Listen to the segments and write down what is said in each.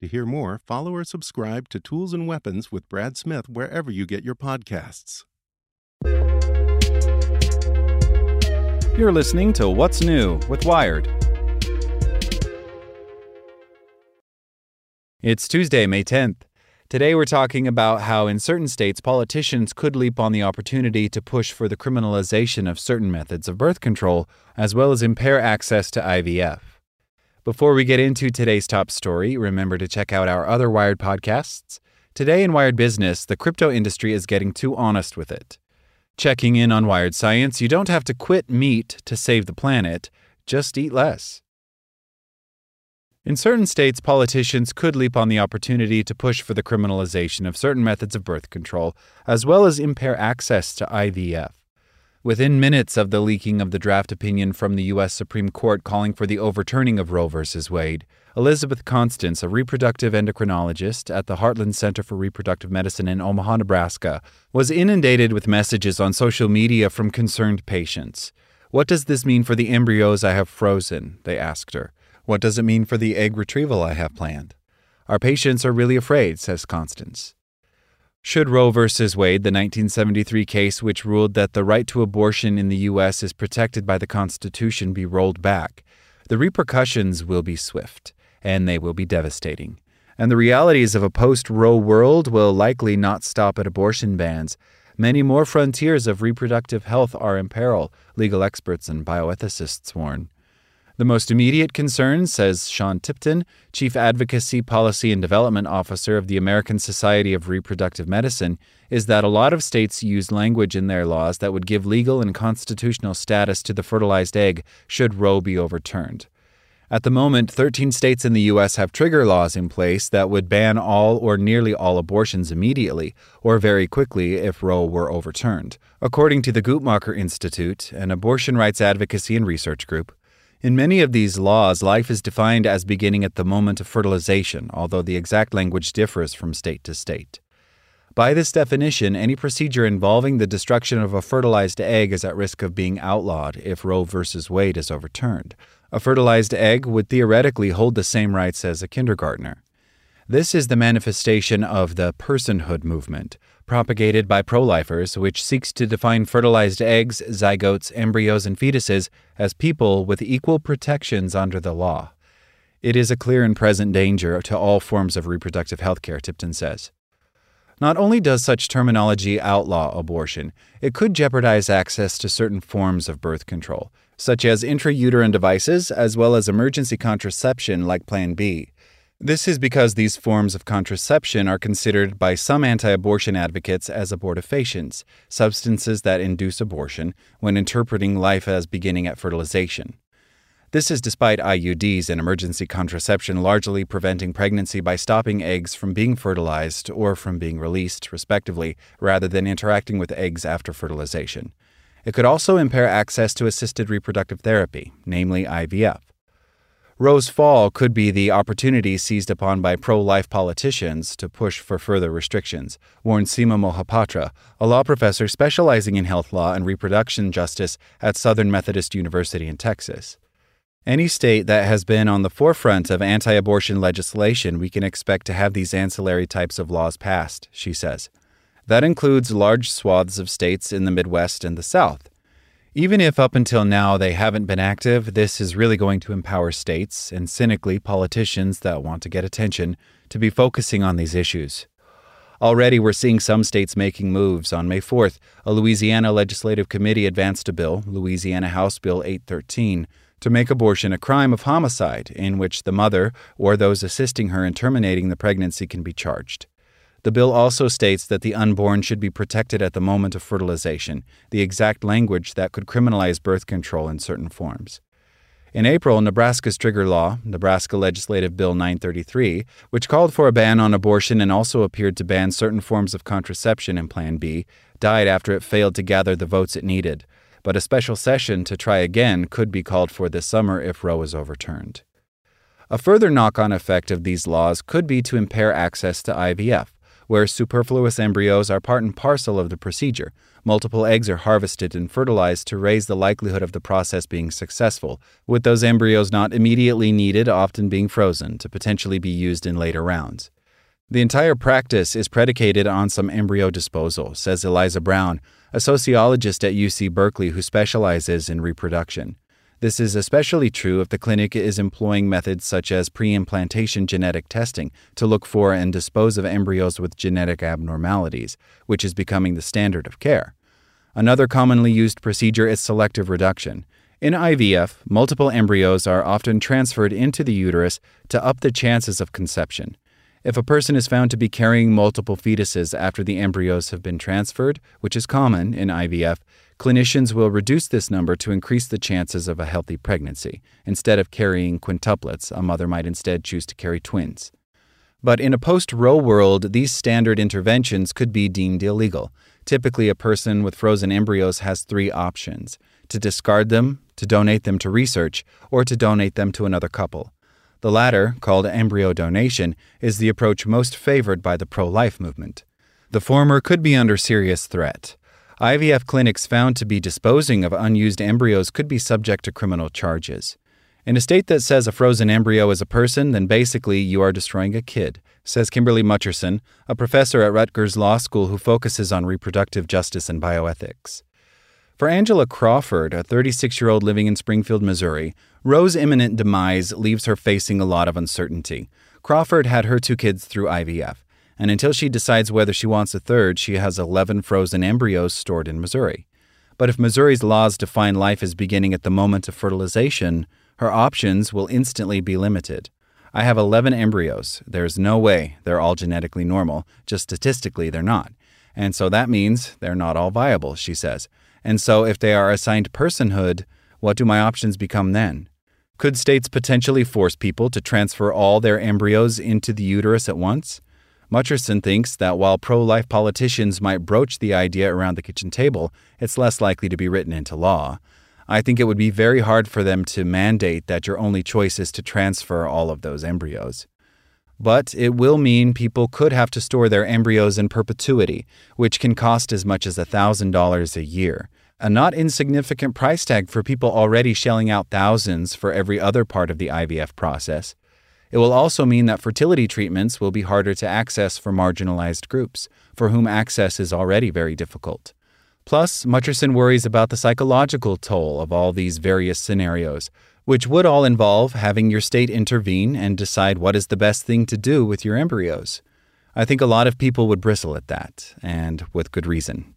To hear more, follow or subscribe to Tools and Weapons with Brad Smith wherever you get your podcasts. You're listening to What's New with Wired. It's Tuesday, May 10th. Today we're talking about how in certain states politicians could leap on the opportunity to push for the criminalization of certain methods of birth control, as well as impair access to IVF. Before we get into today's top story, remember to check out our other Wired podcasts. Today in Wired Business, the crypto industry is getting too honest with it. Checking in on Wired Science, you don't have to quit meat to save the planet, just eat less. In certain states, politicians could leap on the opportunity to push for the criminalization of certain methods of birth control, as well as impair access to IVF. Within minutes of the leaking of the draft opinion from the U.S. Supreme Court calling for the overturning of Roe v. Wade, Elizabeth Constance, a reproductive endocrinologist at the Heartland Center for Reproductive Medicine in Omaha, Nebraska, was inundated with messages on social media from concerned patients. What does this mean for the embryos I have frozen? They asked her. What does it mean for the egg retrieval I have planned? Our patients are really afraid, says Constance. Should Roe v. Wade, the 1973 case which ruled that the right to abortion in the U.S. is protected by the Constitution, be rolled back, the repercussions will be swift and they will be devastating. And the realities of a post Roe world will likely not stop at abortion bans. Many more frontiers of reproductive health are in peril, legal experts and bioethicists warn. The most immediate concern, says Sean Tipton, Chief Advocacy, Policy, and Development Officer of the American Society of Reproductive Medicine, is that a lot of states use language in their laws that would give legal and constitutional status to the fertilized egg should Roe be overturned. At the moment, 13 states in the U.S. have trigger laws in place that would ban all or nearly all abortions immediately or very quickly if Roe were overturned. According to the Guttmacher Institute, an abortion rights advocacy and research group, in many of these laws, life is defined as beginning at the moment of fertilization, although the exact language differs from state to state. By this definition, any procedure involving the destruction of a fertilized egg is at risk of being outlawed if Roe v. Wade is overturned. A fertilized egg would theoretically hold the same rights as a kindergartner. This is the manifestation of the personhood movement, propagated by pro lifers, which seeks to define fertilized eggs, zygotes, embryos, and fetuses as people with equal protections under the law. It is a clear and present danger to all forms of reproductive health care, Tipton says. Not only does such terminology outlaw abortion, it could jeopardize access to certain forms of birth control, such as intrauterine devices as well as emergency contraception like Plan B. This is because these forms of contraception are considered by some anti abortion advocates as abortifacients, substances that induce abortion, when interpreting life as beginning at fertilization. This is despite IUDs and emergency contraception largely preventing pregnancy by stopping eggs from being fertilized or from being released, respectively, rather than interacting with eggs after fertilization. It could also impair access to assisted reproductive therapy, namely IVF. Roe's fall could be the opportunity seized upon by pro life politicians to push for further restrictions, warned Seema Mohapatra, a law professor specializing in health law and reproduction justice at Southern Methodist University in Texas. Any state that has been on the forefront of anti abortion legislation, we can expect to have these ancillary types of laws passed, she says. That includes large swaths of states in the Midwest and the South. Even if up until now they haven't been active, this is really going to empower states and cynically politicians that want to get attention to be focusing on these issues. Already, we're seeing some states making moves. On May 4th, a Louisiana legislative committee advanced a bill, Louisiana House Bill 813, to make abortion a crime of homicide in which the mother or those assisting her in terminating the pregnancy can be charged. The bill also states that the unborn should be protected at the moment of fertilization, the exact language that could criminalize birth control in certain forms. In April, Nebraska's trigger law, Nebraska Legislative Bill 933, which called for a ban on abortion and also appeared to ban certain forms of contraception in Plan B, died after it failed to gather the votes it needed. But a special session to try again could be called for this summer if Roe is overturned. A further knock on effect of these laws could be to impair access to IVF, where superfluous embryos are part and parcel of the procedure. Multiple eggs are harvested and fertilized to raise the likelihood of the process being successful, with those embryos not immediately needed often being frozen to potentially be used in later rounds. The entire practice is predicated on some embryo disposal, says Eliza Brown, a sociologist at UC Berkeley who specializes in reproduction. This is especially true if the clinic is employing methods such as pre implantation genetic testing to look for and dispose of embryos with genetic abnormalities, which is becoming the standard of care. Another commonly used procedure is selective reduction. In IVF, multiple embryos are often transferred into the uterus to up the chances of conception. If a person is found to be carrying multiple fetuses after the embryos have been transferred, which is common in IVF, Clinicians will reduce this number to increase the chances of a healthy pregnancy. Instead of carrying quintuplets, a mother might instead choose to carry twins. But in a post Roe world, these standard interventions could be deemed illegal. Typically, a person with frozen embryos has three options to discard them, to donate them to research, or to donate them to another couple. The latter, called embryo donation, is the approach most favored by the pro life movement. The former could be under serious threat. IVF clinics found to be disposing of unused embryos could be subject to criminal charges. In a state that says a frozen embryo is a person, then basically you are destroying a kid, says Kimberly Mutcherson, a professor at Rutgers Law School who focuses on reproductive justice and bioethics. For Angela Crawford, a 36 year old living in Springfield, Missouri, Roe's imminent demise leaves her facing a lot of uncertainty. Crawford had her two kids through IVF and until she decides whether she wants a third, she has 11 frozen embryos stored in Missouri. But if Missouri's laws define life as beginning at the moment of fertilization, her options will instantly be limited. I have 11 embryos. There's no way they're all genetically normal, just statistically they're not. And so that means they're not all viable, she says. And so if they are assigned personhood, what do my options become then? Could states potentially force people to transfer all their embryos into the uterus at once? Mutcherson thinks that while pro life politicians might broach the idea around the kitchen table, it's less likely to be written into law. I think it would be very hard for them to mandate that your only choice is to transfer all of those embryos. But it will mean people could have to store their embryos in perpetuity, which can cost as much as $1,000 a year, a not insignificant price tag for people already shelling out thousands for every other part of the IVF process. It will also mean that fertility treatments will be harder to access for marginalized groups, for whom access is already very difficult. Plus, Mutcherson worries about the psychological toll of all these various scenarios, which would all involve having your state intervene and decide what is the best thing to do with your embryos. I think a lot of people would bristle at that, and with good reason.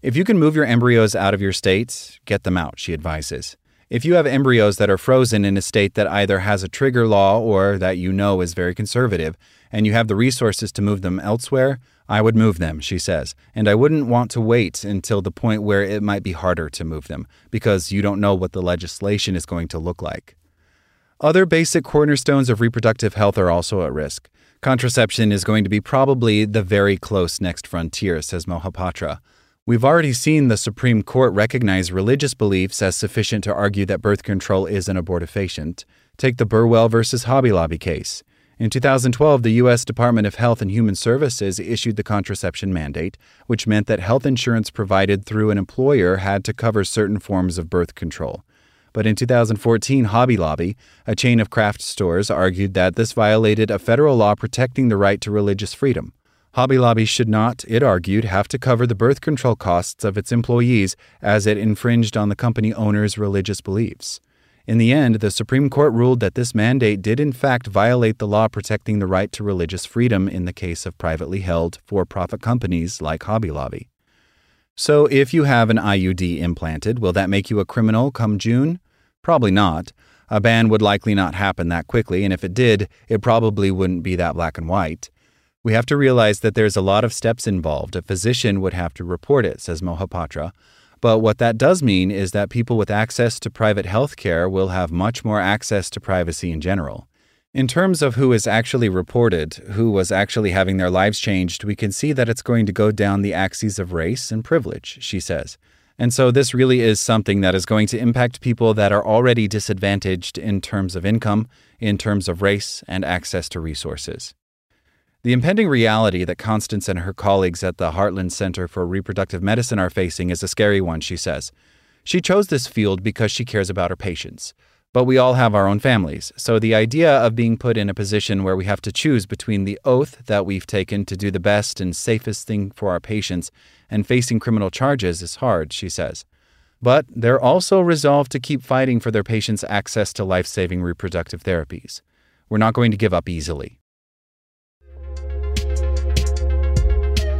If you can move your embryos out of your state, get them out, she advises. If you have embryos that are frozen in a state that either has a trigger law or that you know is very conservative, and you have the resources to move them elsewhere, I would move them, she says. And I wouldn't want to wait until the point where it might be harder to move them, because you don't know what the legislation is going to look like. Other basic cornerstones of reproductive health are also at risk. Contraception is going to be probably the very close next frontier, says Mohapatra. We've already seen the Supreme Court recognize religious beliefs as sufficient to argue that birth control is an abortifacient. Take the Burwell versus Hobby Lobby case. In 2012, the U.S. Department of Health and Human Services issued the contraception mandate, which meant that health insurance provided through an employer had to cover certain forms of birth control. But in 2014, Hobby Lobby, a chain of craft stores, argued that this violated a federal law protecting the right to religious freedom. Hobby Lobby should not, it argued, have to cover the birth control costs of its employees as it infringed on the company owner's religious beliefs. In the end, the Supreme Court ruled that this mandate did in fact violate the law protecting the right to religious freedom in the case of privately held for profit companies like Hobby Lobby. So, if you have an IUD implanted, will that make you a criminal come June? Probably not. A ban would likely not happen that quickly, and if it did, it probably wouldn't be that black and white. We have to realize that there's a lot of steps involved. A physician would have to report it, says Mohapatra. But what that does mean is that people with access to private health care will have much more access to privacy in general. In terms of who is actually reported, who was actually having their lives changed, we can see that it's going to go down the axes of race and privilege, she says. And so this really is something that is going to impact people that are already disadvantaged in terms of income, in terms of race, and access to resources. The impending reality that Constance and her colleagues at the Heartland Center for Reproductive Medicine are facing is a scary one, she says. She chose this field because she cares about her patients. But we all have our own families, so the idea of being put in a position where we have to choose between the oath that we've taken to do the best and safest thing for our patients and facing criminal charges is hard, she says. But they're also resolved to keep fighting for their patients' access to life saving reproductive therapies. We're not going to give up easily.